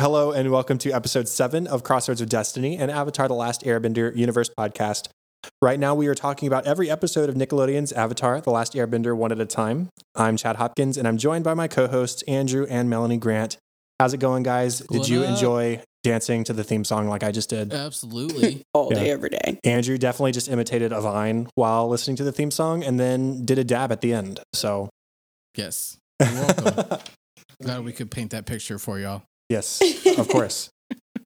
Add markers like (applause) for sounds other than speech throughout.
Hello, and welcome to episode seven of Crossroads of Destiny, and Avatar The Last Airbender universe podcast. Right now, we are talking about every episode of Nickelodeon's Avatar The Last Airbender one at a time. I'm Chad Hopkins, and I'm joined by my co hosts, Andrew and Melanie Grant. How's it going, guys? Did you up? enjoy dancing to the theme song like I just did? Absolutely. (laughs) all day, every day. Andrew definitely just imitated a vine while listening to the theme song and then did a dab at the end. So, yes. (laughs) You're welcome. (laughs) Glad we could paint that picture for y'all. Yes, of course. (laughs)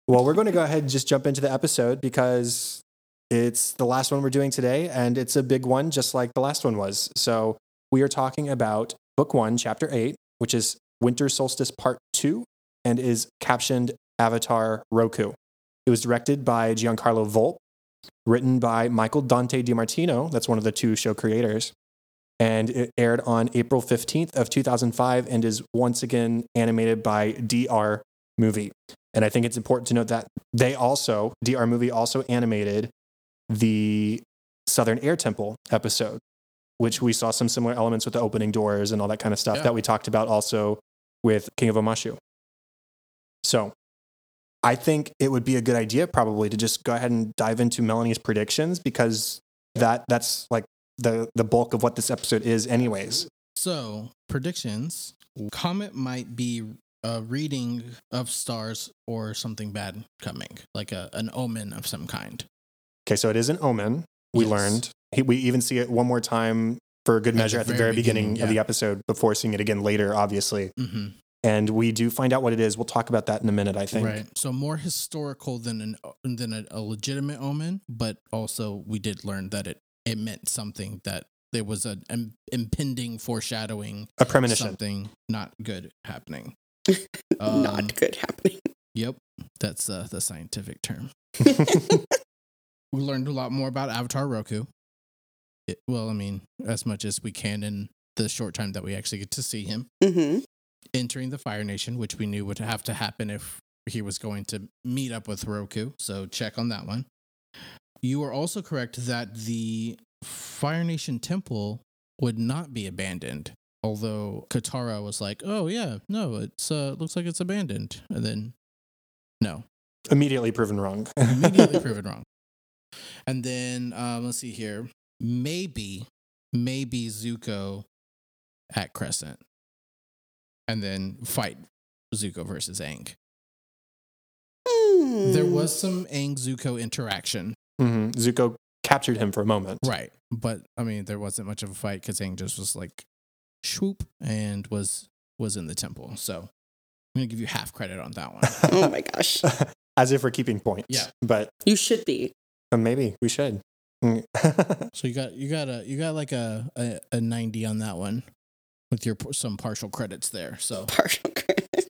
Well, we're going to go ahead and just jump into the episode because it's the last one we're doing today, and it's a big one, just like the last one was. So, we are talking about Book One, Chapter Eight, which is Winter Solstice Part Two, and is captioned Avatar Roku. It was directed by Giancarlo Volpe, written by Michael Dante DiMartino, that's one of the two show creators, and it aired on April 15th of 2005 and is once again animated by DR Movie. And I think it's important to note that they also, DR Movie also animated the Southern Air Temple episode, which we saw some similar elements with the opening doors and all that kind of stuff Yeah. that we talked about also with King of Omashu. So I think it would be a good idea probably to just go ahead and dive into Melanie's predictions because that that's like the the bulk of what this episode is anyways. So, predictions Comet might be a reading of stars or something bad coming, like a, an omen of some kind. Okay, so it is an omen. We Yes. learned. We even see it one more time for a good At measure the at the very very beginning, beginning, of the episode before seeing it again later, obviously. hmm And we do find out what it is. We'll talk about that in a minute, I think. Right. So, more historical than, an, than a, a legitimate omen, but also we did learn that it, it meant something that there was an impending foreshadowing A premonition. something not good happening. (laughs) Um, Not good happening. Yep, that's uh, the scientific term. (laughs) (laughs) We learned a lot more about Avatar Roku. It, well, I mean, as much as we can in the short time that we actually get to see him hmm entering the Fire Nation, which we knew would have to happen if he was going to meet up with Roku. So check on that one. You are also correct that the Fire Nation temple would not be abandoned. Although Katara was like, "Oh yeah, no, it's uh looks like it's abandoned," and then no, Immediately proven wrong. (laughs) immediately proven wrong. And then um, let's see here. Maybe, maybe Zuko at Crescent, and then fight Zuko versus Aang. There Hmm. was some Aang Zuko interaction, Mhm. Zuko captured him for a moment. right? But I mean, there wasn't much of a fight because Aang just was like swoop and was was in the temple. So I'm gonna give you half credit on that one. (laughs) Oh my gosh. (laughs) As if we're keeping points. Yeah. But You should be. maybe we should. (laughs) So you got you got a you got like a a, a ninety on that one with your some partial credits there. So Partial credit.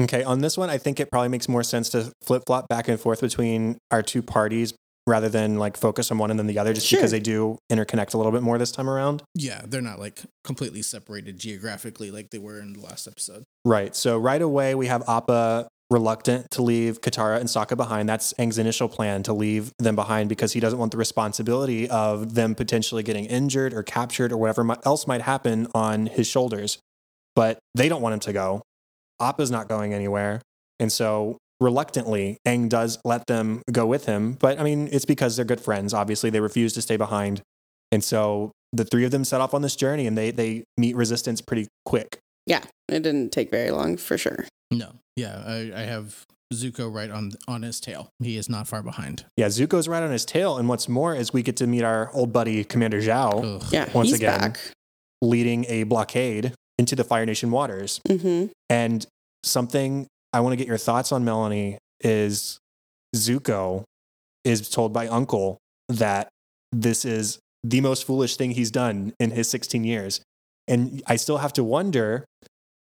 okay, on this one, I think it probably makes more sense to flip flop back and forth between our two parties rather than like focus on one and then the other, just because they do interconnect a little bit more this time around. yeah, they're not like completely separated geographically like they were in the last episode. Right. So right away we have Appa reluctant to leave Katara and Sokka behind. That's Aang's initial plan to leave them behind because he doesn't want the responsibility of them potentially getting injured or captured or whatever else might happen on his shoulders. But they don't want him to go. Appa's not going anywhere. And so reluctantly, Aang does let them go with him. But I mean, it's because they're good friends. Obviously, they refuse to stay behind. And so the three of them set off on this journey and they they meet resistance pretty quick. Yeah, it didn't take very long for sure. No, yeah, I, I have Zuko right on on his tail. He is not far behind. Yeah, Zuko's right on his tail. And what's more is we get to meet our old buddy, Commander Zhao, Ugh. Yeah, Once he's again. back. leading a blockade into the Fire Nation waters. hmm And something I want to get your thoughts on, Melanie, is Zuko is told by Uncle that this is the most foolish thing he's done in his 16 years. And I still have to wonder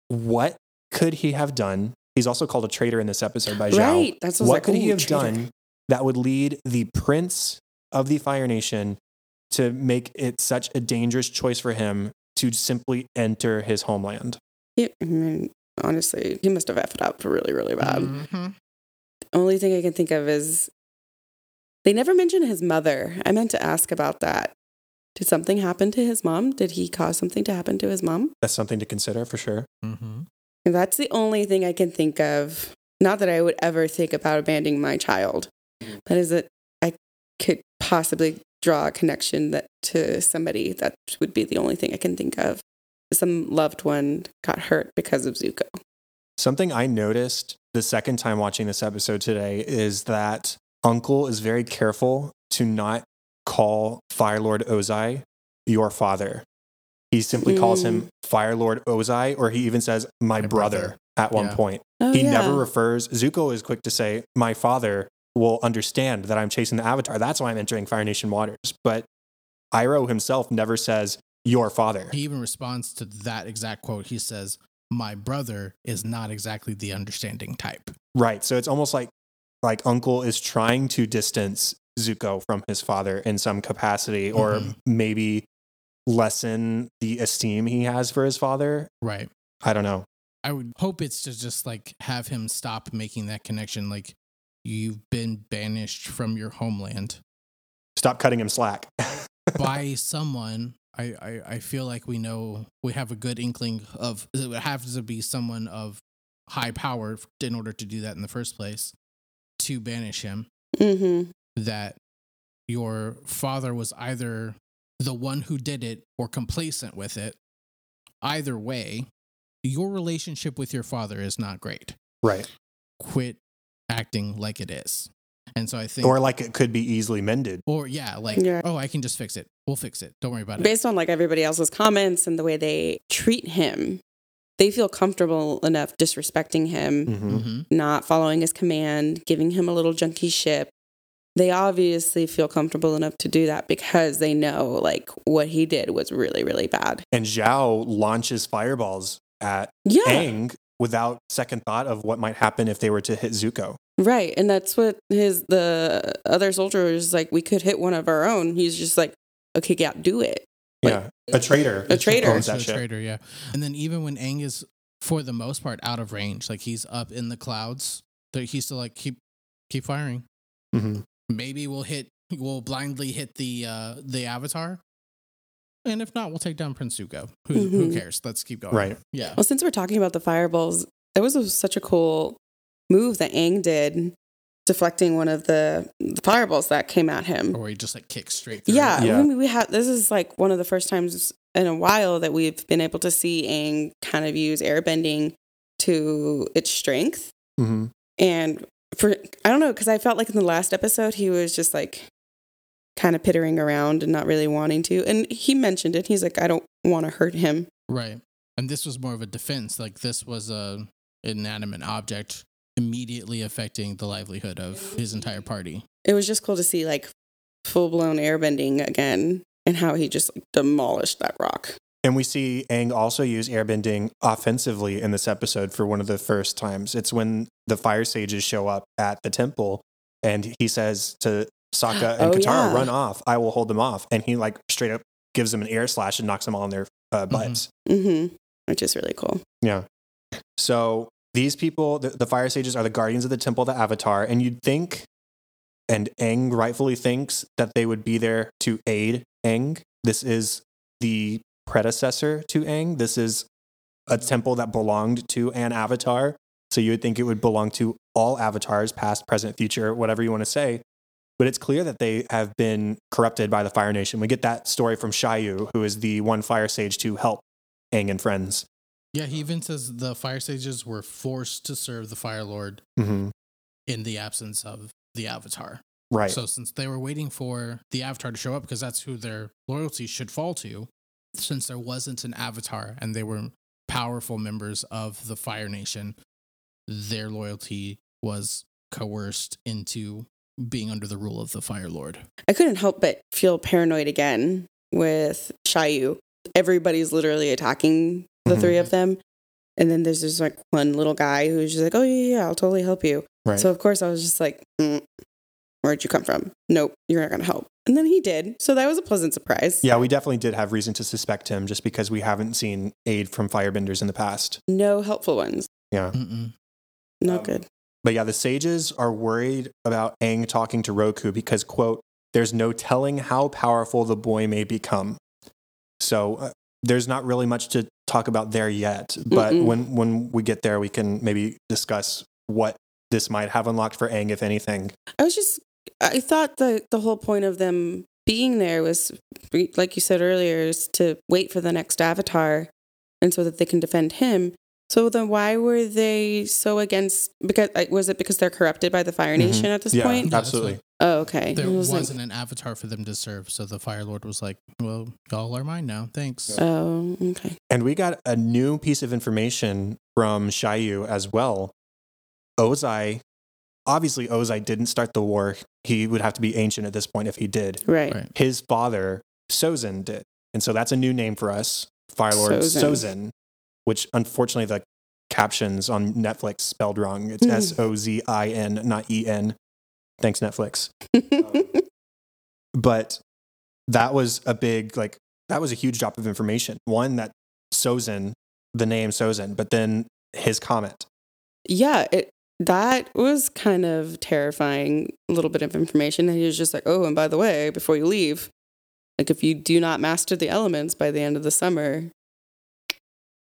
what could he have done? He's also called a traitor in this episode by Zhao. Right. That's what like, could he have traitor. done that would lead the prince of the Fire Nation to make it such a dangerous choice for him to simply enter his homeland? He- I mean, honestly, he must have effed up really, really bad. Mhm. Only thing I can think of is they never mentioned his mother. I meant to ask about that. Did something happen to his mom? Did he cause something to happen to his mom? That's something to consider for sure. Mhm. That's the only thing I can think of not that I would ever think about abandoning my child, but is that I could possibly draw a connection that to somebody that would be the only thing I can think of. Some loved one got hurt because of Zuko. Something I noticed the second time watching this episode today is that Uncle is very careful to not call Fire Lord Ozai your father. He simply calls him mm. Fire Lord Ozai, or he even says, my, My brother, brother. at one Yeah. point. Oh, he yeah. never refers, Zuko is quick to say, my father will understand that I'm chasing the Avatar. That's why I'm entering Fire Nation waters. But Iroh himself never says, your father. He even responds to that exact quote. He says, "My brother is not exactly the understanding type." Right. So it's almost like like Uncle is trying to distance Zuko from his father in some capacity, or Mhm. maybe lessen the esteem he has for his father. Right. I don't know. I would hope it's to just like have him stop making that connection. Like you've been banished from your homeland Stop cutting him slack. (laughs) by someone. I, I, I feel like we know we have a good inkling of it would have to be someone of high power in order to do that in the first place to banish him. Mm-hmm. That your father was either the one who did it or complacent with it. Either way, your relationship with your father is not great. right. quit acting like it is. And so I think, Or like it could be easily mended. or yeah, like, Yeah. oh, I can just fix it. We'll fix it. Don't worry about it. Based on like everybody else's comments and the way they treat him, they feel comfortable enough disrespecting him, Mhm. hmm not following his command, giving him a little junky ship. They obviously feel comfortable enough to do that because they know like what he did was really, really bad. And Zhao launches fireballs at Yeah. Aang without second thought of what might happen if they were to hit Zuko. Right. And that's what his the other soldier is like, we could hit one of our own. He's just like, okay, yeah, do it. Like- yeah. A traitor. A traitor. owns that a ship. traitor, yeah. And then even when Aang is, for the most part, out of range, like he's up in the clouds, that he's still like keep keep firing. Mhm. Maybe we'll hit, we'll blindly hit the uh the Avatar, and if not, we'll take down Prince Zuko. Who who Mhm. cares? Let's keep going. Right. Yeah. Well, since we're talking about the fireballs, it was a, such a cool move that Aang did, deflecting one of the, the fireballs that came at him. Or he just like kicks straight through. Yeah, Yeah. We, we had this is like one of the first times in a while that we've been able to see Aang kind of use airbending to its strength. Mhm. And for I don't know because I felt like in the last episode he was just like kind of pittering around and not really wanting to. And he mentioned it. He's like, I don't want to hurt him. Right. And this was more of a defense. Like this was a inanimate object immediately affecting the livelihood of his entire party. It was just cool to see like full blown airbending again and how he just like demolished that rock. And we see Aang also use airbending offensively in this episode for one of the first times. It's when the fire sages show up at the temple and he says to Sokka and Oh, Katara, yeah. run off. I will hold them off. And he like straight up gives them an air slash and knocks them all on their uh, butts. Mm-hmm. Which is really cool. Yeah. So these people, the, the fire sages, are the guardians of the temple, the Avatar, and you'd think, and Aang rightfully thinks that they would be there to aid Aang. This is the predecessor to Aang. This is a temple that belonged to an Avatar. So you would think it would belong to all avatars, past, present, future, whatever you want to say. But it's clear that they have been corrupted by the Fire Nation. We get that story from Shyu, who is the one fire sage to help Aang and friends. Yeah, he even says the fire sages were forced to serve the Fire Lord Mm-hmm. in the absence of the Avatar. Right. So since they were waiting for the Avatar to show up, because that's who their loyalty should fall to, since there wasn't an Avatar and they were powerful members of the Fire Nation, their loyalty was coerced into being under the rule of the Fire Lord. I couldn't help but feel paranoid again with Shyu. Everybody's literally attacking the Mhm. three of them. And then there's just like one little guy who's just like, oh, yeah, yeah, I'll totally help you. Right. So, of course, I was just like, mm, where'd you come from? Nope, you're not going to help. And then he did. So that was a pleasant surprise. yeah, we definitely did have reason to suspect him just because we haven't seen aid from firebenders in the past. No helpful ones. Yeah. Mm-mm. Not Um, good. But yeah, the sages are worried about Aang talking to Roku because, quote, there's no telling how powerful the boy may become. So uh, there's not really much to talk about there yet. But Mm-mm. when, when we get there, we can maybe discuss what this might have unlocked for Aang, if anything. I was just, I thought the the whole point of them being there was, like you said earlier, is to wait for the next Avatar, and so that they can defend him. So then, why were they so against? Because like, was it because they're corrupted by the Fire Mhm. Nation at this Yeah, point? Yeah, absolutely. Oh, okay. There I was like, wasn't an avatar for them to serve, so the Fire Lord was like, "Well, y'all are mine now. Thanks." oh, okay. And we got a new piece of information from Shyu as well. Ozai, obviously, Ozai didn't start the war. He would have to be ancient at this point if he did. Right. Right. His father, Sozin, did. And so that's a new name for us, Firelord Sozin. Sozin, which unfortunately the captions on Netflix spelled wrong. It's Hmm. S O Z I N, not E N. Thanks, Netflix. (laughs) But that was a big, like, that was a huge drop of information. One, that Sozin, the name Sozin, but then his comment. yeah, it that was kind of terrifying. A little bit of information, and he was just like, "Oh, and by the way, before you leave, like if you do not master the elements by the end of the summer,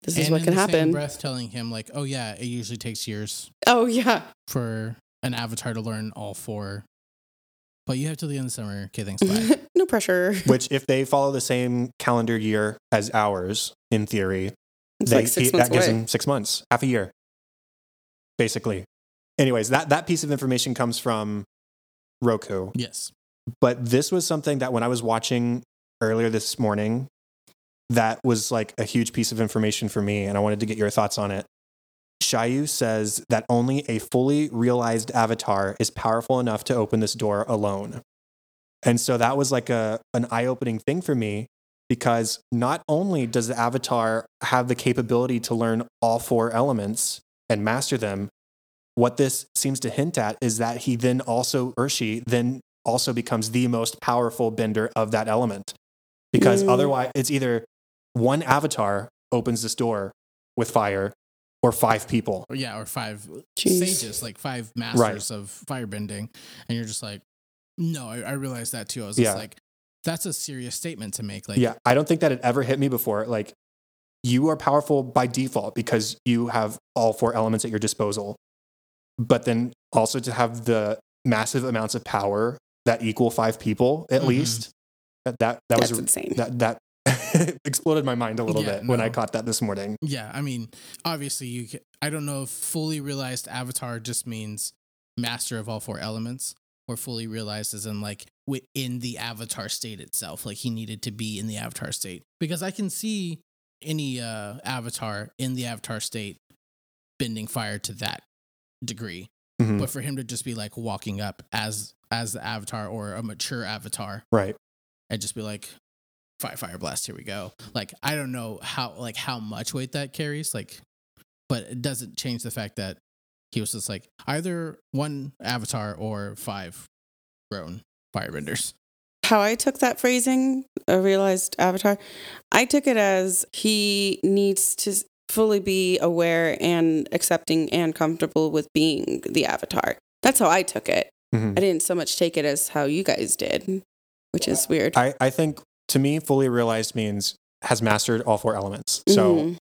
this is what in can the same happen." breath, telling him like, "Oh yeah, it usually takes years Oh yeah, for an avatar to learn all four, but you have till the end of the summer. Okay, thanks. Bye." (laughs) no pressure. (laughs) Which, if they follow the same calendar year as ours, in theory, It's they, like six he- months that gives away. him six months, half a year, basically. Anyways, that, that piece of information comes from Roku. yes. But this was something that when I was watching earlier this morning, that was like a huge piece of information for me, and I wanted to get your thoughts on it. Shyu says that only a fully realized avatar is powerful enough to open this door alone. And so that was like a an eye-opening thing for me because not only does the avatar have the capability to learn all four elements and master them, what this seems to hint at is that he then also or she then also becomes the most powerful bender of that element. Because Mm. otherwise it's either one avatar opens this door with fire or five people. Yeah, or five Jeez. sages, like five masters of firebending, and you're just like, no, I, I realized that too. I was just Yeah. like, that's a serious statement to make. Like, yeah, I don't think that it ever hit me before. Like, you are powerful by default because you have all four elements at your disposal. But then also to have the massive amounts of power that equal five people at Mhm. least, that that, that That's was insane. that that (laughs) exploded my mind a little Yeah, bit when I caught that this morning. Yeah, I mean, obviously, you. Can, I don't know if fully realized avatar just means master of all four elements, or fully realized as in like within the avatar state itself. Like he needed to be in the avatar state because I can see any uh, avatar in the avatar state bending fire to that degree, Mhm. but for him to just be like walking up as as the avatar or a mature avatar Right. and just be like fire fire blast here we go like i don't know how like how much weight that carries like but it doesn't change the fact that he was just like either one avatar or five grown firebenders how I took that phrasing, a realized avatar, I took it as he needs to fully be aware and accepting and comfortable with being the avatar. That's how I took it. Mhm. I didn't so much take it as how you guys did, which is weird. I, I think to me, fully realized means has mastered all four elements. So Mhm.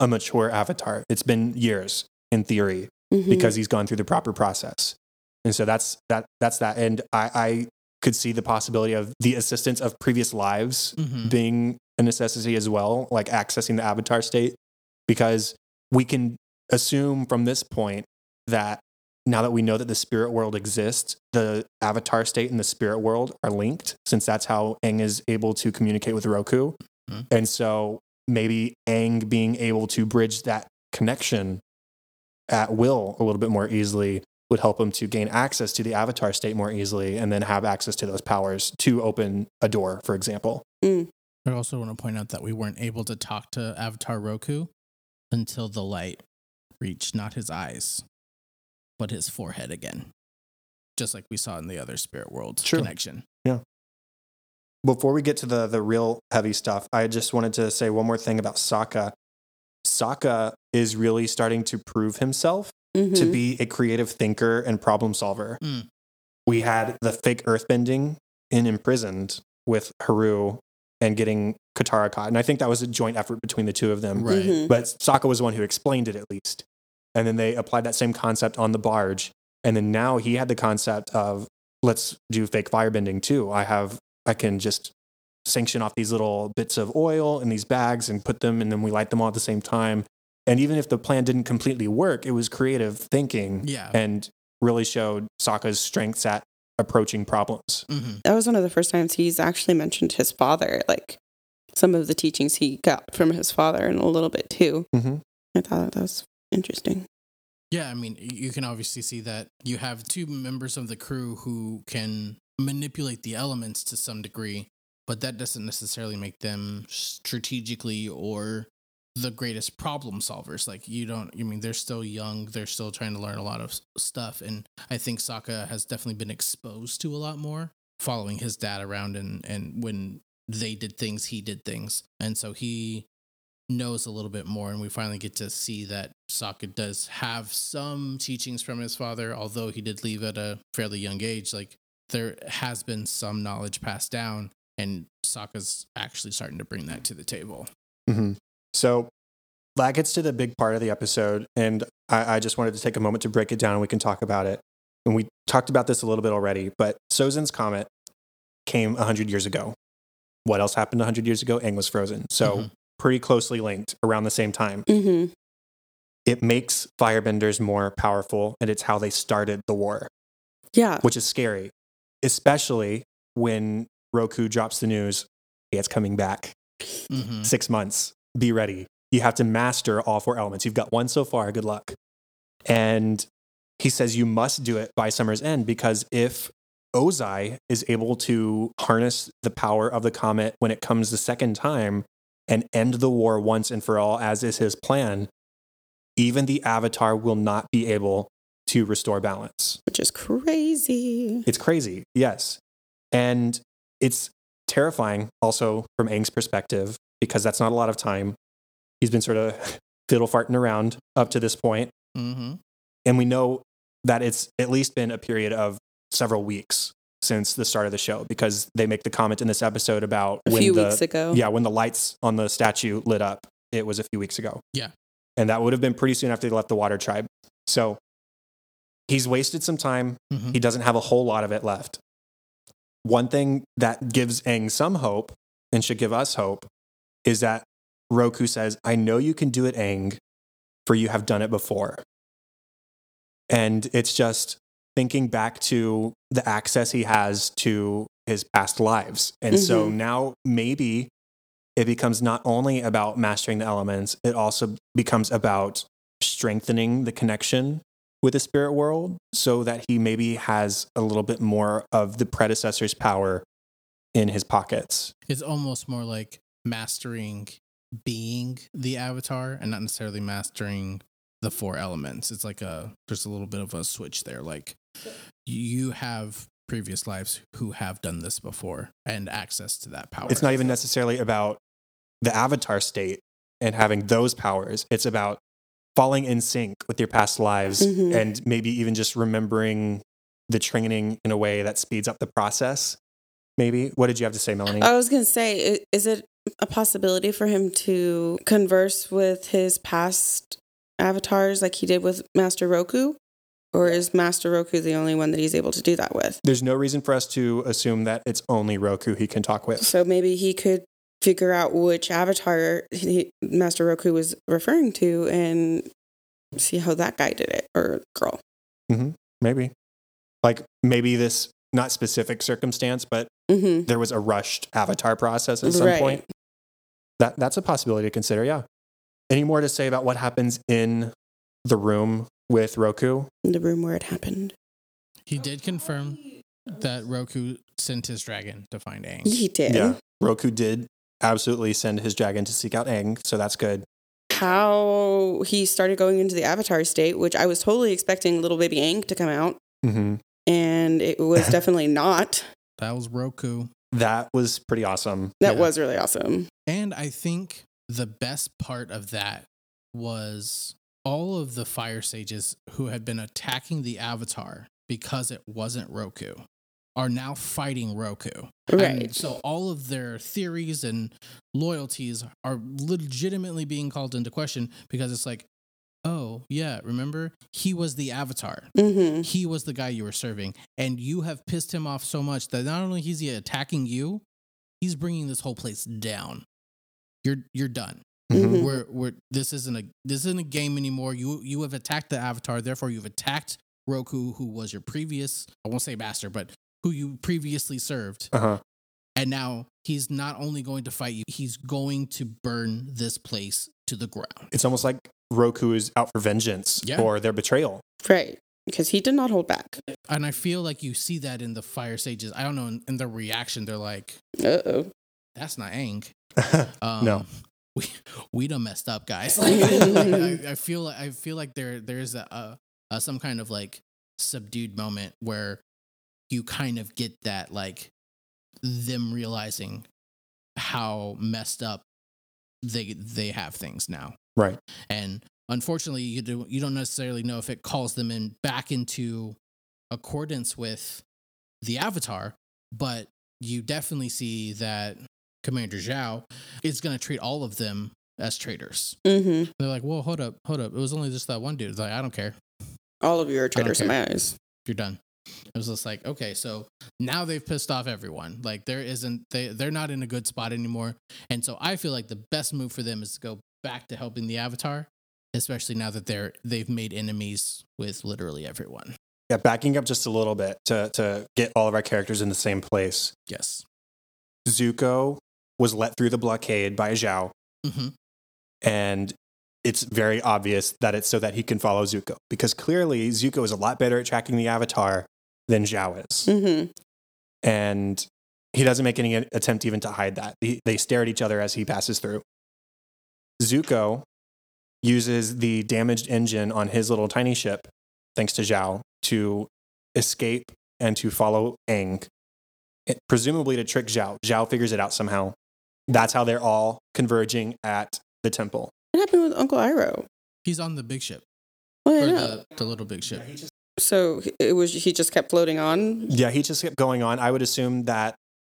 a mature avatar. It's been years in theory. Mhm. because he's gone through the proper process. And so that's that that's that. And I, I could see the possibility of the assistance of previous lives Mhm. being a necessity as well, like accessing the avatar state, because we can assume from this point that now that we know that the spirit world exists, the avatar state and the spirit world are linked, since that's how Aang is able to communicate with Roku. Mhm. And so maybe Aang being able to bridge that connection at will a little bit more easily would help him to gain access to the avatar state more easily and then have access to those powers to open a door, for example. Mm. i also want to point out that we weren't able to talk to avatar roku until the light reached not his eyes but his forehead again just like we saw in the other spirit world True. connection Yeah. Before we get to the the real heavy stuff, I just wanted to say one more thing about Sokka. Sokka is really starting to prove himself to Mhm. be a creative thinker and problem solver. Mm. We had the fake earthbending in Imprisoned with Haru and getting Katara caught. And I think that was a joint effort between the two of them. right Mhm. But Sokka was the one who explained it at least. And then they applied that same concept on the barge. And then now he had the concept of let's do fake firebending too. I have I can just sanction off these little bits of oil in these bags and put them and then we light them all at the same time. And even if the plan didn't completely work, it was creative thinking Yeah. and really showed Sokka's strengths at approaching problems. hmm That was one of the first times he's actually mentioned his father, like some of the teachings he got from his father, and a little bit too. Mm-hmm. I thought that was interesting. Yeah, I mean, you can obviously see that you have two members of the crew who can manipulate the elements to some degree, but that doesn't necessarily make them strategically or the greatest problem solvers. Like you don't, I mean, they're still young, they're still trying to learn a lot of stuff, and I think Sokka has definitely been exposed to a lot more following his dad around, and and when they did things, he did things, and so he knows a little bit more and we finally get to see that Sokka does have some teachings from his father although he did leave at a fairly young age like there has been some knowledge passed down and Sokka's actually starting to bring that to the table Mm-hmm. So that gets to the big part of the episode, and I, I just wanted to take a moment to break it down and we can talk about it. And we talked about this a little bit already, but Sozin's comet came 100 years ago. What else happened 100 years ago? Aang was frozen. So Mhm. Pretty closely linked around the same time. Mm-hmm. It makes firebenders more powerful, and it's how they started the war, Yeah. which is scary, especially when Roku drops the news, it's coming back. hmm six months. Be ready. You have to master all four elements. You've got one so far. Good luck. And he says you must do it by summer's end because if Ozai is able to harness the power of the comet when it comes the second time and end the war once and for all, as is his plan, even the Avatar will not be able to restore balance. Which is crazy. It's crazy, yes. And it's terrifying also from Aang's perspective because that's not a lot of time. He's been sort of (laughs) fiddle farting around up to this point, hmm And we know that it's at least been a period of several weeks since the start of the show because they make the comment in this episode about A when few the weeks ago. yeah when the lights on the statue lit up. It was a few weeks ago. Yeah. and that would have been pretty soon after they left the Water Tribe. So he's wasted some time hmm he doesn't have a whole lot of it left. One thing that gives Aang some hope and should give us hope is that Roku says, I know you can do it, Aang, for you have done it before. And it's just thinking back to the access he has to his past lives. And so Mhm. now maybe it becomes not only about mastering the elements, it also becomes about strengthening the connection with the spirit world so that he maybe has a little bit more of the predecessor's power in his pockets. it's almost more like mastering being the avatar and not necessarily mastering the four elements it's like a there's a little bit of a switch there like you have previous lives who have done this before and access to that power It's not even necessarily about the avatar state and having those powers. It's about falling in sync with your past lives Mhm. and maybe even just remembering the training in a way that speeds up the process. Maybe. What did you have to say, Melanie? I was going to say, is it a possibility for him to converse with his past avatars like he did with Master Roku? Or is Master Roku the only one that he's able to do that with? There's no reason for us to assume that it's only Roku he can talk with. So maybe he could figure out which avatar he, Master Roku was referring to and see how that guy did it or girl. Mm-hmm. Maybe. Like maybe this not specific circumstance, but hmm there was a rushed avatar process at some Right. point. That that's a possibility to consider, yeah. Any more to say about what happens in the room with Roku? In the room where it happened. he did confirm that roku sent his dragon to find Aang. He did. Yeah. Roku did absolutely send his dragon to seek out Aang, so that's good. How he started going into the avatar state, which I was totally expecting little baby Aang to come out, hmm and it was (laughs) definitely not. that was roku That was pretty awesome. That Yeah. was really awesome. And I think the best part of that was all of the fire sages who had been attacking the avatar because it wasn't Roku are now fighting Roku. And Right. so all of their theories and loyalties are legitimately being called into question because it's like, oh yeah, remember he was the avatar. Mm-hmm. He was the guy you were serving, and you have pissed him off so much that not only is he attacking you, he's bringing this whole place down. You're you're done. Mhm. We're we're this isn't a this isn't a game anymore. You you have attacked the avatar, therefore you've attacked Roku, who was your previous I won't say master, but who you previously served. Uh huh. And now he's not only going to fight you, he's going to burn this place to the ground. It's almost like Roku is out for vengeance Yeah. for their betrayal. Right. Because he did not hold back. And I feel like you see that in the fire sages. I don't know in, in their reaction, they're like, Uh oh. "That's not Aang." (laughs) Um, No. We (laughs) we done messed up, guys. (laughs) Like, I, I feel like I feel like there there is a, a, a some kind of like subdued moment where you kind of get that like them realizing how messed up they they have things now, right. and unfortunately, you do you don't necessarily know if it calls them in back into accordance with the Avatar, but you definitely see that Commander Zhao is going to treat all of them as traitors. Mm-hmm. They're like, "Whoa, hold up, hold up! It was only just that one dude." It's like, I don't care. All of you are traitors in my eyes. You're done. It was just like, okay, so now they've pissed off everyone. Like there isn't they they're not in a good spot anymore. And so I feel like the best move for them is to go back to helping the Avatar, especially now that they're they've made enemies with literally everyone. Yeah, backing up just a little bit to to get all of our characters in the same place. Yes. Zuko was let through the blockade by Zhao, hmm and it's very obvious that it's so that he can follow Zuko because clearly Zuko is a lot better at tracking the Avatar than Zhao is, Mm-hmm. and he doesn't make any attempt even to hide that. He, they stare at each other as he passes through. Zuko uses the damaged engine on his little tiny ship, thanks to Zhao, to escape and to follow Aang, it- presumably to trick Zhao. Zhao figures it out somehow. That's how they're all converging at the temple. What happened with Uncle Iroh? He's on the big ship Well, I or the, the little big ship. So it was he just kept floating on. Yeah, he just kept going on. I would assume that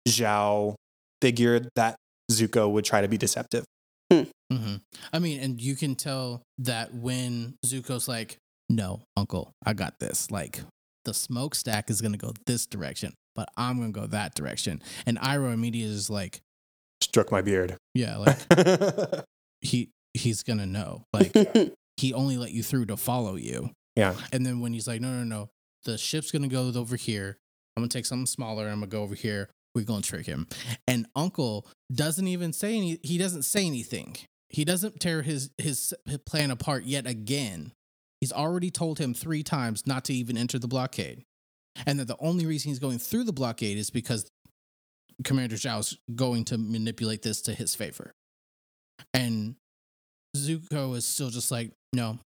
Zhao figured that Zuko would try to be deceptive. hmm I mean, and you can tell that when Zuko's like, "No, Uncle, I got this." Like the smokestack is gonna go this direction, but I'm gonna go that direction. And Iroh immediately is like, Stroke my beard. "Yeah, (laughs) like he he's gonna know. Like he only let you through to follow you." yeah. And then when he's like, "No, no, no, the ship's gonna go over here. I'm gonna take something smaller. I'm gonna go over here. We're gonna trick him." And Uncle doesn't even say any. He doesn't say anything. He doesn't tear his his plan apart yet again. He's already told him three times not to even enter the blockade, and that the only reason he's going through the blockade is because Commander Zhao's going to manipulate this to his favor. And Zuko is still just like, no,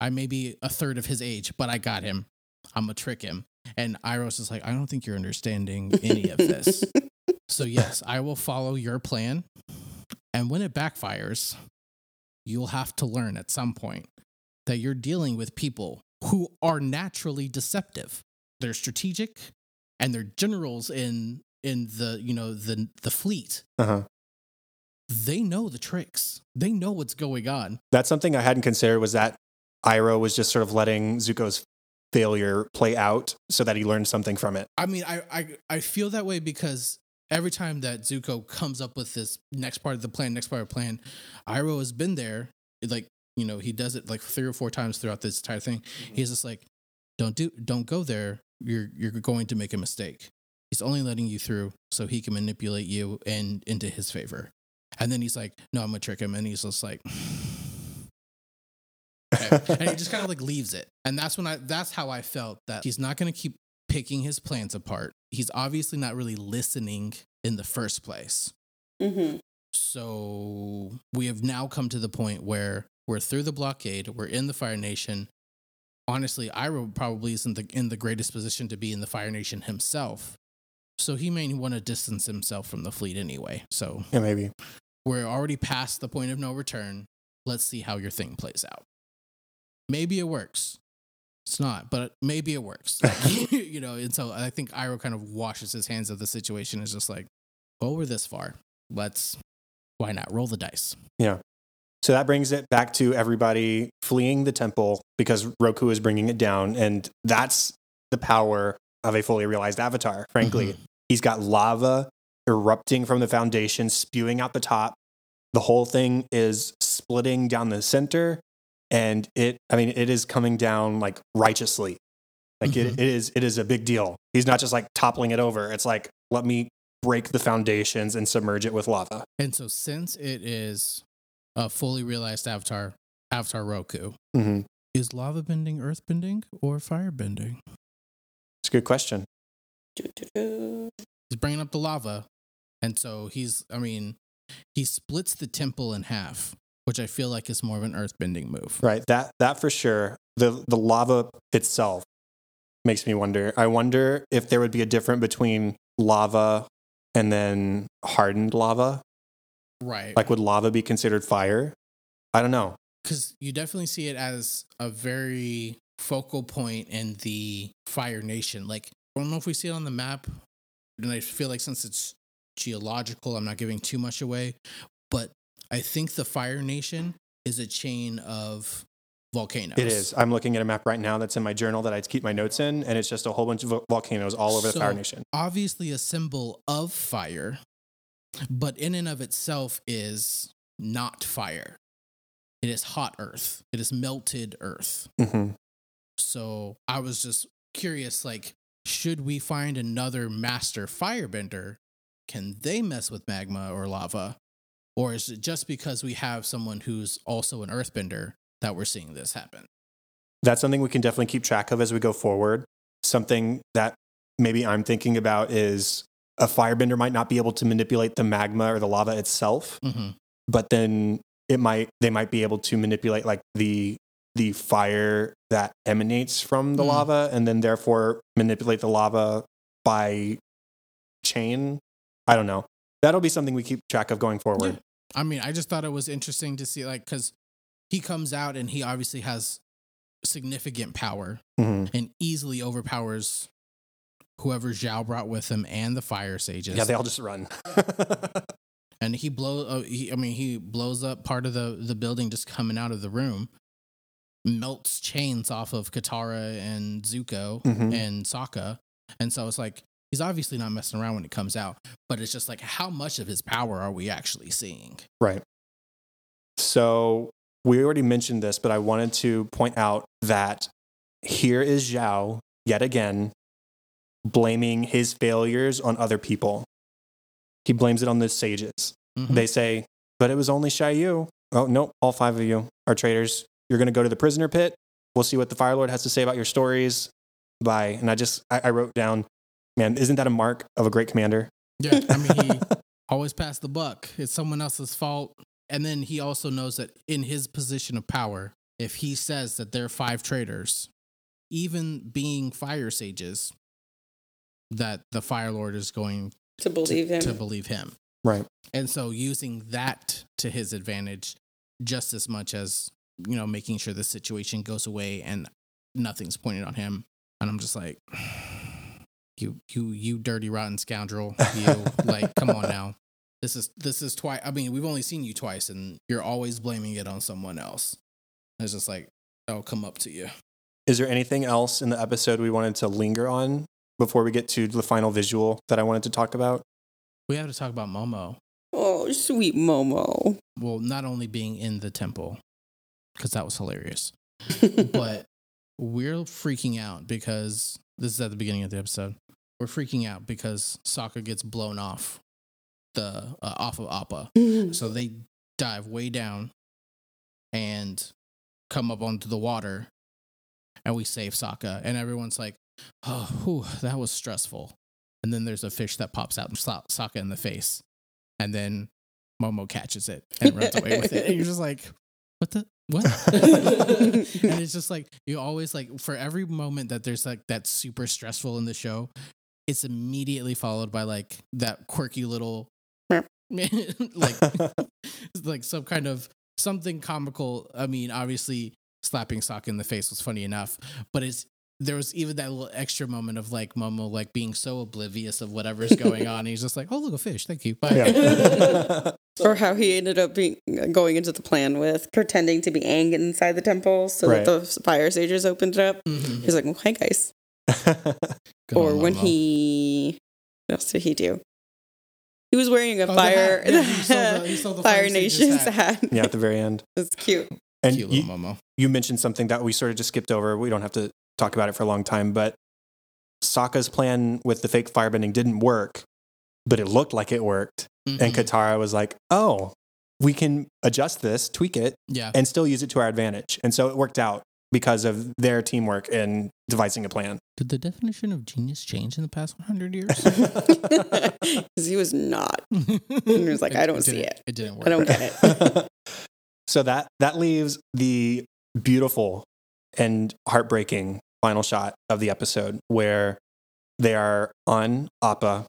I may be a third of his age, but I got him. I'm gonna trick him. And Iroh's is like, I don't think you're understanding any of this. (laughs) so yes, I will follow your plan. And when it backfires, you'll have to learn at some point that you're dealing with people who are naturally deceptive. They're strategic and they're generals in in the, you know, the the fleet. Uh-huh. They know the tricks. They know what's going on. That's something I hadn't considered was that Iroh was just sort of letting Zuko's failure play out so that he learned something from it. I mean, I, I I feel that way because every time that Zuko comes up with this next part of the plan, next part of the plan, Iroh has been there. Like you know, he does it like three or four times throughout this entire thing. He's just like, "Don't do, don't go there. You're you're going to make a mistake." He's only letting you through so he can manipulate you and into his favor. And then he's like, "No, I'm gonna trick him," and he's just like. (sighs) Okay. and he just kind of like leaves it and that's when i that's how i felt that he's not to keep picking his plans apart he's obviously not really listening in the first place mm-hmm. so we have now come to the point where we're through the blockade we're in the fire nation honestly Iroh probably isn't the, in the greatest position to be in the fire nation himself so he may want to distance himself from the fleet anyway so Yeah, maybe. we're already past the point of no return. Let's see how your thing plays out. Maybe it works. It's not, but maybe it works. (laughs) (laughs) you know, and so I think Iroh kind of washes his hands of the situation. Is just like, well, we're this far. Let's why not roll the dice? Yeah. So that brings it back to everybody fleeing the temple because Roku is bringing it down. And that's the power of a fully realized avatar, frankly. Mhm. He's got lava erupting from the foundation, spewing out the top. The whole thing is splitting down the center. And it, I mean, it is coming down like righteously. Like it, Mhm. it is, it is a big deal. He's not just like toppling it over. It's like, let me break the foundations and submerge it with lava. And so since it is a fully realized avatar, Avatar Roku, Mm-hmm. is lava bending earth bending or fire bending? It's a good question. He's bringing up the lava. And so he's, I mean, he splits the temple in half, which I feel like is more of an earth bending move. Right. That that for sure. The the lava itself makes me wonder. I wonder if there would be a difference between lava and then hardened lava. Right. Like would lava be considered fire? I don't know. because you definitely see it as a very focal point in the Fire Nation. Like, I don't know if we see it on the map, and I feel like since it's geological, I'm not giving too much away, but I think the Fire Nation is a chain of volcanoes. It is. I'm looking at a map right now that's in my journal that I keep my notes in, and it's just a whole bunch of vo- volcanoes all over the Fire Nation. obviously a symbol of fire, but in and of itself is not fire. It is hot earth. It is melted earth. hmm So I was just curious like, should we find another master firebender? Can they mess with magma or lava? Or is it just because we have someone who's also an earthbender that we're seeing this happen? That's something we can definitely keep track of as we go forward. Something that maybe I'm thinking about is a firebender might not be able to manipulate the magma or the lava itself, Mm-hmm. but then it might they might be able to manipulate like the the fire that emanates from the Mm. lava and then therefore manipulate the lava by chain. I don't know. That'll be something we keep track of going forward. I mean, I just thought it was interesting to see, like, because he comes out and he obviously has significant power Mhm. and easily overpowers whoever Zhao brought with him and the fire sages. Yeah, they all just run. (laughs) and he blow. Uh, I mean, he blows up part of the the building just coming out of the room, melts chains off of Katara and Zuko Mhm. and Sokka, and so it's like he's obviously not messing around when it comes out. But it's just like, how much of his power are we actually seeing? Right. So we already mentioned this, but I wanted to point out that here is Zhao yet again blaming his failures on other people. He blames it on the sages. Mhm. They say, but it was only Yu. Oh, no, all five of you are traitors. You're going to go to the prisoner pit. We'll see what the Fire Lord has to say about your stories. Bye. And I just, I, I wrote down, man, isn't that a mark of a great commander? Yeah, I mean, he (laughs) always pass the buck. It's someone else's fault. And then he also knows that in his position of power, if he says that there are five traitors, even being fire sages, that the Fire Lord is going to believe him. to believe him. Right. And so using that to his advantage just as much as, you know, making sure the situation goes away and nothing's pointed on him. And I'm just like, (sighs) you, you, you dirty, rotten scoundrel. You, like, come on now. (laughs) This is, this is twice. I mean, we've only seen you twice and you're always blaming it on someone else. It's just like, I'll come up to you. Is there anything else in the episode we wanted to linger on before we get to the final visual that I wanted to talk about? We have to talk about Momo. oh, sweet Momo. Well, not only being in the temple, because that was hilarious. (laughs) but we're freaking out because this is at the beginning of the episode. We're freaking out because Sokka gets blown off the uh, off of Appa. (laughs) So they dive way down and come up onto the water, and we save Sokka. And everyone's like, "Oh, whew, that was stressful." And then there's a fish that pops out and slaps Sokka in the face, and then Momo catches it and runs away with it. And you're just like, "What the what?" (laughs) (laughs) and it's just like you always like for every moment that there's like that super stressful in the show, it's immediately followed by like that quirky little (laughs) like like some kind of something comical. I mean, obviously slapping sock in the face was funny enough, but it's there was even that little extra moment of like Momo like being so oblivious of whatever's going on. He's just like, "Oh, look a fish, thank you." Bye. Yeah. (laughs) or how he ended up being going into the plan with pretending to be Aang inside the temple so Right. that the fire sages opened it up. Mhm. He's like, well, "Hi guys." (laughs) Or old when Momo. he, what else did he do? He was wearing a Oh, fire, hat. (laughs) Yeah, he the- he the Fire Fire Nation's hat. hat. yeah, at the very end. It's cute. And cute you, Momo. you mentioned something that we sort of just skipped over. We don't have to talk about it for a long time, but Sokka's plan with the fake firebending didn't work, but it looked like it worked. And Mhm. Katara was like, oh, we can adjust this, tweak it, yeah, and still use it to our advantage. And so it worked out because of their teamwork in devising a plan. did the definition of genius change in the past 100 years? (laughs) (laughs) Because he was not. (laughs) And he was like, I don't see it. It didn't work. I don't get it. so that that leaves the beautiful and heartbreaking final shot of the episode where they are on Appa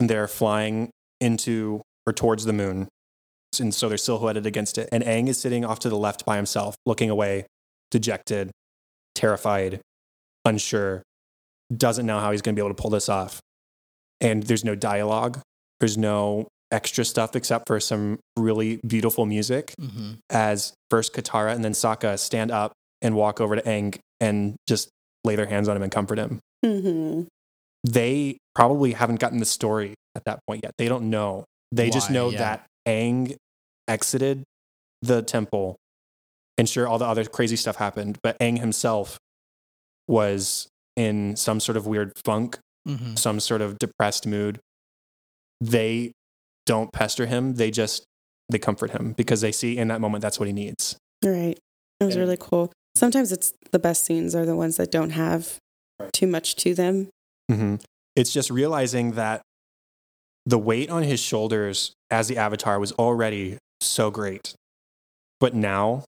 and they're flying into or towards the moon. And so they're silhouetted against it. And Aang is sitting off to the left by himself, looking away, dejected, terrified, unsure, doesn't know how he's going to be able to pull this off. And there's no dialogue, there's no extra stuff except for some really beautiful music hmm as first Katara and then Sokka stand up and walk over to Aang and just lay their hands on him and comfort him. hmm They probably haven't gotten the story at that point yet. They don't know. They just know yeah. that Aang exited the temple. And sure, all the other crazy stuff happened, but Aang himself was in some sort of weird funk, hmm some sort of depressed mood. They don't pester him. They just they comfort him because they see in that moment that's what he needs. Right. It was And- really cool. Sometimes it's the best scenes are the ones that don't have too much to them. hmm It's just realizing that the weight on his shoulders as the avatar was already so great. But now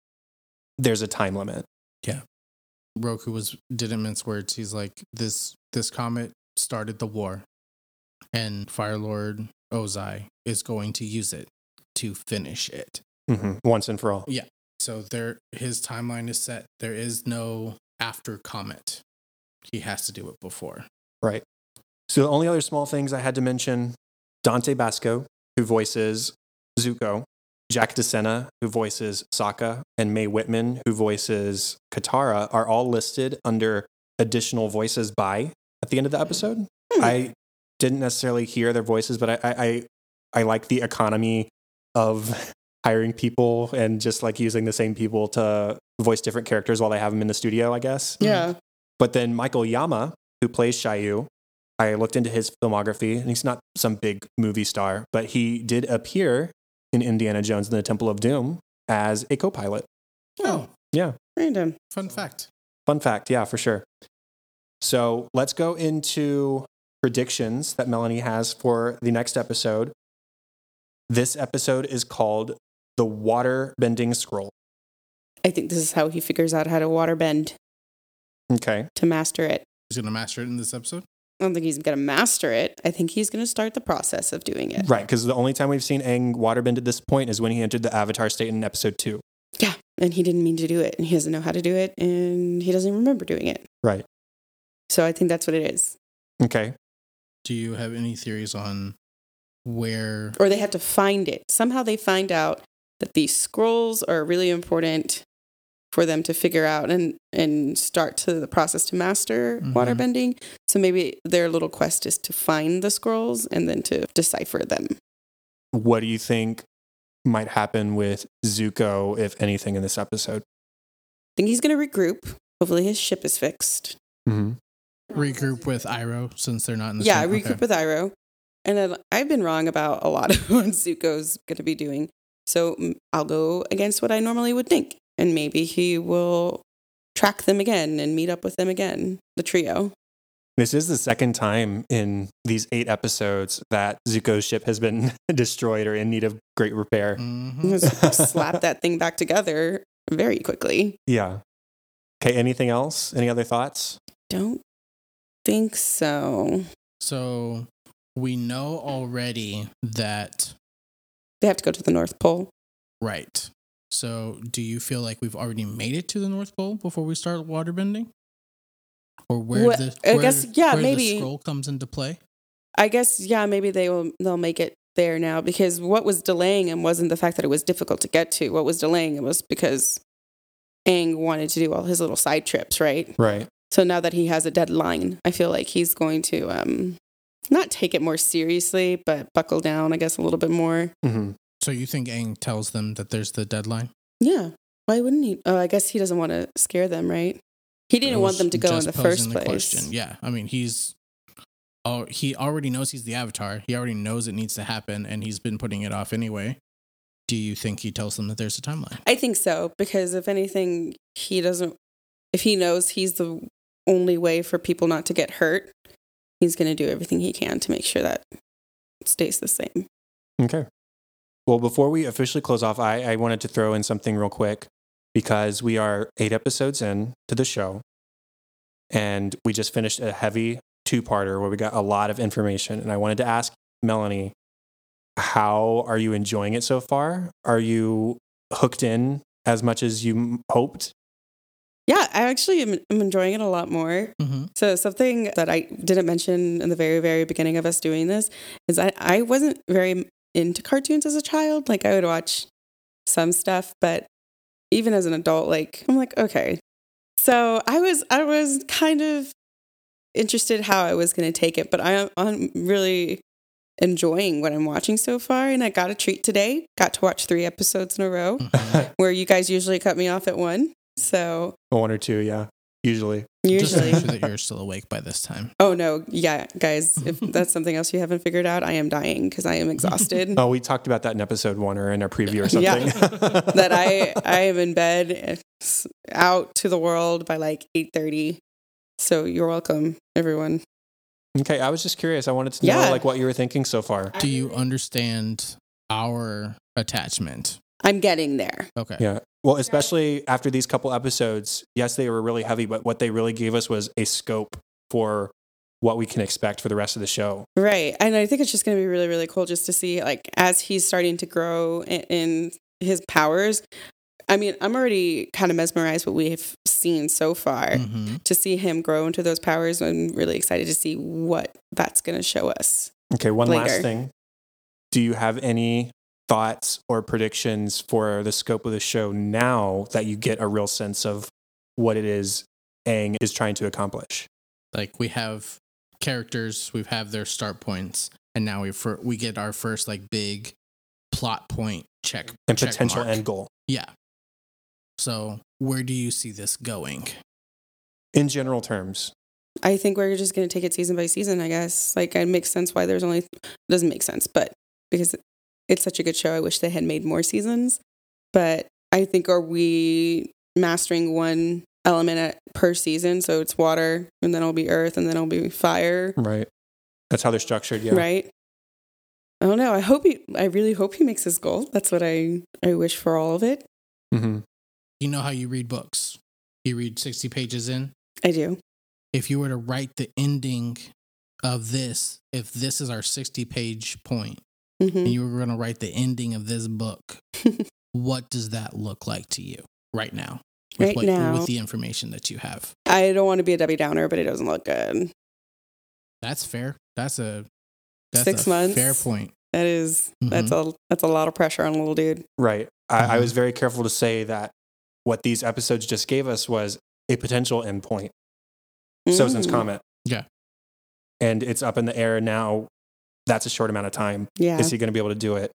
there's a time limit. Yeah. Roku was didn't mince words. He's like, this this comet started the war, and Fire Lord Ozai is going to use it to finish it. hmm Once and for all. So there, his timeline is set. There is no after comet. He has to do it before. Right. So the only other small things I had to mention Dante Basco, who voices Zuko, Jack DeSena, who voices Sokka, and Mae Whitman, who voices Katara, are all listed under additional voices by at the end of the episode. Hmm. I didn't necessarily hear their voices, but I, I, I, I like the economy of hiring people and just like using the same people to voice different characters while they have them in the studio, I guess. Yeah. But then Michael Yama, who plays Shyu, I looked into his filmography, and he's not some big movie star, but he did appear in Indiana Jones and the Temple of Doom as a co pilot. Oh. oh, Yeah. Random. fun fact. Fun fact. Yeah, for sure. So let's go into predictions that Melanie has for the next episode. This episode is called The Water Bending Scroll. I think this is how he figures out how to water bend Okay. to master it. He's gonna master it in this episode. I don't think he's going to master it. I think he's going to start the process of doing it. Right. Because the only time we've seen Aang waterbend at this point is when he entered the Avatar state in episode two. Yeah. And he didn't mean to do it. And he doesn't know how to do it. And he doesn't even remember doing it. Right. So I think that's what it is. Okay. Do you have any theories on where? Or they have to find it. Somehow they find out that these scrolls are really important for them to figure out and, and start to the process to master Mhm. waterbending. So maybe their little quest is to find the scrolls and then to decipher them. What do you think might happen with Zuko, if anything, in this episode? I think he's going to regroup. Hopefully his ship is fixed. Mm-hmm. regroup with Iroh since they're not in the yeah, same- regroup okay. with Iroh. And I've been wrong about a lot (laughs) of what Zuko's going to be doing. So mm, I'll go against what I normally would think. And maybe he will track them again and meet up with them again, the trio. This is the second time in these eight episodes that Zuko's ship has been (laughs) destroyed or in need of great repair. Mhm. (laughs) Slap that thing back together very quickly. Yeah. Okay. Anything else? Any other thoughts? Don't think so. So we know already that They have to go to the North Pole. right. So do you feel like we've already made it to the North Pole before we start waterbending? or where What- the I guess, yeah, where maybe- the scroll comes into play. I guess yeah, maybe they will they'll make it there now because what was delaying him wasn't the fact that it was difficult to get to. What was delaying him was because Aang wanted to do all his little side trips, right? Right. So now that he has a deadline, I feel like he's going to um not take it more seriously, but buckle down, I guess, a little bit more. hmm So you think Aang tells them that there's the deadline? Yeah. Why wouldn't he? Oh, I guess he doesn't want to scare them, right? He didn't want them to go in the first the place. question. Yeah, I mean he's oh he already knows he's the Avatar. He already knows it needs to happen, and he's been putting it off anyway. Do you think he tells them that there's a timeline? I think so because if anything, he doesn't. If he knows he's the only way for people not to get hurt, he's going to do everything he can to make sure that stays the same. Okay. Well, before we officially close off, I, I wanted to throw in something real quick because we are eight episodes in to the show, and we just finished a heavy two-parter where we got a lot of information. And I wanted to ask Melanie, how are you enjoying it so far? Are you hooked in as much as you hoped? Yeah, I actually am, am enjoying it a lot more. Mm-hmm. So something that I didn't mention in the very, very beginning of us doing this is I, I wasn't very into cartoons as a child. Like I would watch some stuff, but even as an adult, like I'm like, okay. So I was I was kind of interested how I was going to take it, but I, I'm really enjoying what I'm watching so far. And I got a treat today. Got to watch three episodes in a row, Mm-hmm. where you guys usually cut me off at one. So One or two, yeah, usually. Just usually. make sure that you're still awake by this time. (laughs) Oh no, yeah, guys, if (laughs) that's something else you haven't figured out, I am dying because I am (laughs) exhausted. Oh, we talked about that in episode one or in our preview or something. Yeah. something. that I I am in bed out to the world by like 8:30. So you're welcome everyone. Okay, I was just curious. I wanted to know Yeah. like what you were thinking so far. Do you understand our attachment? I'm getting there. Okay. Yeah. Well, especially after these couple episodes, yes, they were really heavy, but what they really gave us was a scope for what we can expect for the rest of the show. Right. And I think it's just going to be really really cool just to see like as he's starting to grow in, in his powers. I mean, I'm already kind of mesmerized what we've seen so far. hmm To see him grow into those powers, I'm really excited to see what that's going to show us. Okay, one last thing. Do you have any thoughts or predictions for the scope of the show now that you get a real sense of what it is Aang is trying to accomplish? Like we have characters, we have their start points, and now we fir- we get our first like big plot point check And check potential mark. end goal. Yeah. So where do you see this going? In general terms. I think we're just going to take it season by season, I guess. Like, it makes sense why there's only, it doesn't make sense, but because it's such a good show, I wish they had made more seasons. But I think, are we mastering one element at, per season? So it's water, and then it'll be earth, and then it'll be fire, Right. That's how they're structured. Yeah. right? I don't know. I hope he, I really hope he makes his goal. That's what I, I wish for all of it. Mm-hmm. You know how you read books. You read 60 pages in. I do. If you were to write the ending of this, if this is our 60 page point, hmm and you were going to write the ending of this book, (laughs) what does that look like to you right now? With Right what- now. With the information that you have. I don't want to be a Debbie Downer, but it doesn't look good. That's fair. That's a that's Six a months. fair point. That is, that's Mm-hmm. a, that's a lot of pressure on a little dude. Right. I, I Mhm. was very careful to say that what these episodes just gave us was a potential endpoint. Sozin's Mm. comet. Yeah. And it's up in the air now. That's a short amount of time. Yeah. Is he going to be able to do it?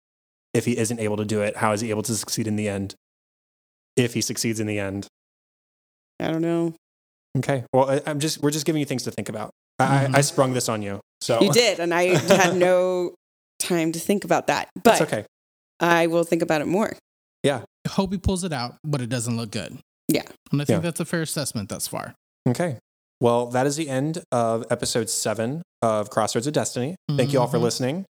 If he isn't able to do it, how is he able to succeed in the end? If he succeeds in the end. I don't know. Okay. Well, I, I'm just, we're just giving you things to think about. I, Mhm. I sprung this on you. So You did, and I had (laughs) no time to think about that. But that's okay. I will think about it more. Yeah. I hope he pulls it out, but it doesn't look good. Yeah. And I think Yeah. that's a fair assessment thus far. Okay. Well, that is the end of episode seven of Crossroads of Destiny. Thank you all for Mhm. listening.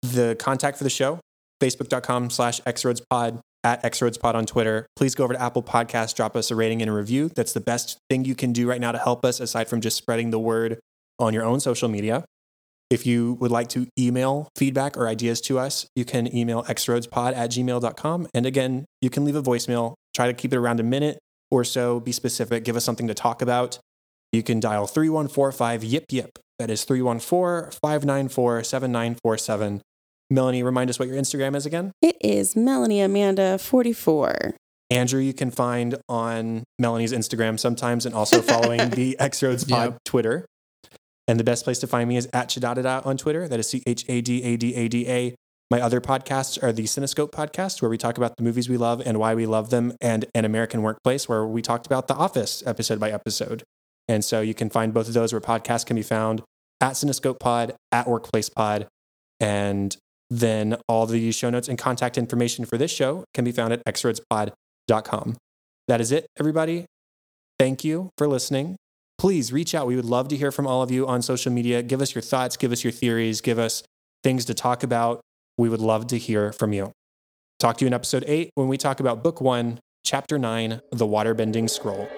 The contact for the show, facebook.com slash xroadspod, at xroadspod on Twitter. Please go over to Apple Podcasts, drop us a rating and a review. That's the best thing you can do right now to help us, aside from just spreading the word on your own social media. If you would like to email feedback or ideas to us, you can email xroadspod at gmail.com. And again, you can leave a voicemail. Try to keep it around a minute or so. Be specific. Give us something to talk about. You can dial 3145 YIP YIP. That is 314 594 7947. Melanie, remind us what your Instagram is again. It is Melanie Amanda 44. Andrew, you can find on Melanie's Instagram sometimes and also following (laughs) the X Roads Pod Yep. Twitter. And the best place to find me is at Chadadada on Twitter. That is C H A D A D A D A. My other podcasts are the Cinescope podcast, where we talk about the movies we love and why we love them, and An American Workplace, where we talked about The Office episode by episode. And so you can find both of those where podcasts can be found at Cinescope Pod, at Workplace Pod. And then all the show notes and contact information for this show can be found at xroadspod.com. That is it, everybody. Thank you for listening. Please reach out. We would love to hear from all of you on social media. Give us your thoughts, give us your theories, give us things to talk about. We would love to hear from you. Talk to you in episode eight when we talk about book one, chapter nine, The Waterbending Scroll.